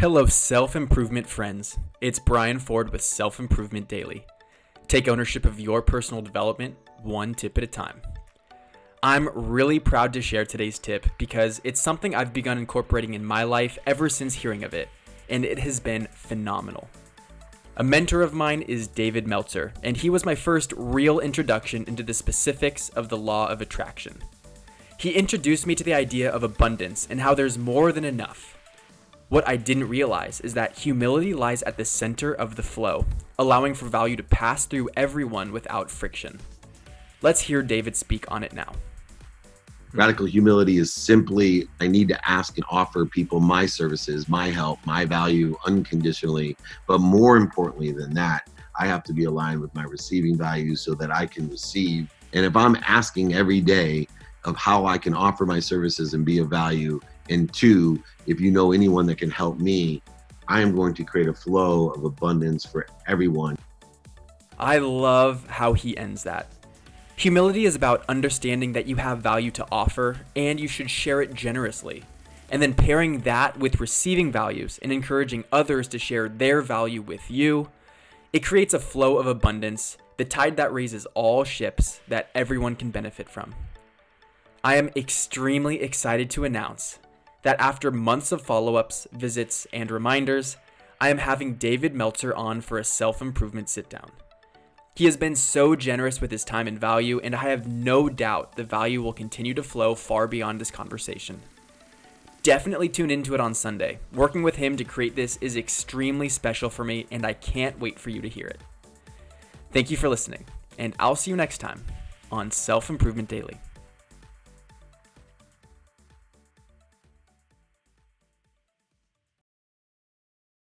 Hello, self improvement friends. It's Brian Ford with Self Improvement Daily. Take ownership of your personal development one tip at a time. I'm really proud to share today's tip because it's something I've begun incorporating in my life ever since hearing of it, and it has been phenomenal. A mentor of mine is David Meltzer, and he was my first real introduction into the specifics of the law of attraction. He introduced me to the idea of abundance and how there's more than enough. What I didn't realize is that humility lies at the center of the flow, allowing for value to pass through everyone without friction. Let's hear David speak on it now. Radical humility is simply I need to ask and offer people my services, my help, my value unconditionally. But more importantly than that, I have to be aligned with my receiving values so that I can receive. And if I'm asking every day of how I can offer my services and be of value, and two, if you know anyone that can help me, I am going to create a flow of abundance for everyone. I love how he ends that. Humility is about understanding that you have value to offer and you should share it generously. And then pairing that with receiving values and encouraging others to share their value with you, it creates a flow of abundance, the tide that raises all ships that everyone can benefit from. I am extremely excited to announce that after months of follow ups, visits, and reminders, I am having David Meltzer on for a self improvement sit down. He has been so generous with his time and value, and I have no doubt the value will continue to flow far beyond this conversation. Definitely tune into it on Sunday. Working with him to create this is extremely special for me, and I can't wait for you to hear it. Thank you for listening, and I'll see you next time on Self Improvement Daily.